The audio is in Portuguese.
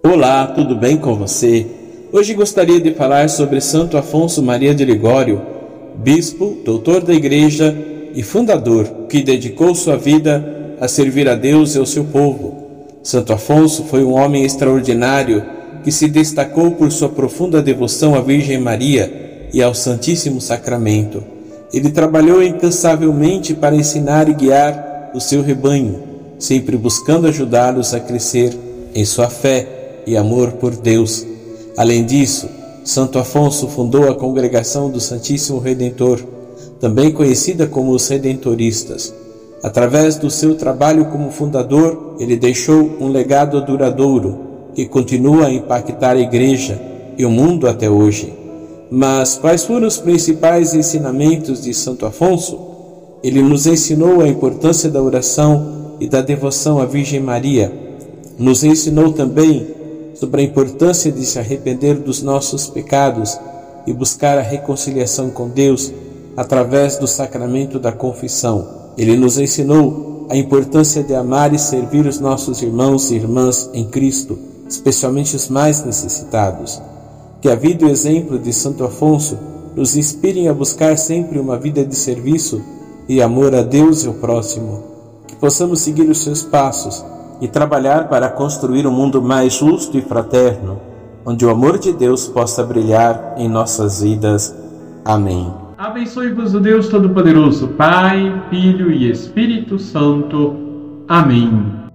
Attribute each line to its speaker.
Speaker 1: Olá, tudo bem com você? Hoje gostaria de falar sobre Santo Afonso Maria de Ligório, bispo, doutor da Igreja e fundador que dedicou sua vida a servir a Deus e ao seu povo. Santo Afonso foi um homem extraordinário que se destacou por sua profunda devoção à Virgem Maria e ao Santíssimo Sacramento. Ele trabalhou incansavelmente para ensinar e guiar o seu rebanho, sempre buscando ajudá-los a crescer em sua fé e amor por Deus. Além disso, Santo Afonso fundou a Congregação do Santíssimo Redentor, também conhecida como os Redentoristas. Através do seu trabalho como fundador, ele deixou um legado duradouro que continua a impactar a Igreja e o mundo até hoje. Mas quais foram os principais ensinamentos de Santo Afonso? Ele nos ensinou a importância da oração e da devoção à Virgem Maria. Nos ensinou também sobre a importância de se arrepender dos nossos pecados e buscar a reconciliação com Deus através do sacramento da confissão. Ele nos ensinou a importância de amar e servir os nossos irmãos e irmãs em Cristo, especialmente os mais necessitados. Que a vida e o exemplo de Santo Afonso nos inspirem a buscar sempre uma vida de serviço e amor a Deus e ao próximo. Que possamos seguir os seus passos e trabalhar para construir um mundo mais justo e fraterno, onde o amor de Deus possa brilhar em nossas vidas. Amém.
Speaker 2: Abençoe-vos o Deus Todo-Poderoso, Pai, Filho e Espírito Santo. Amém.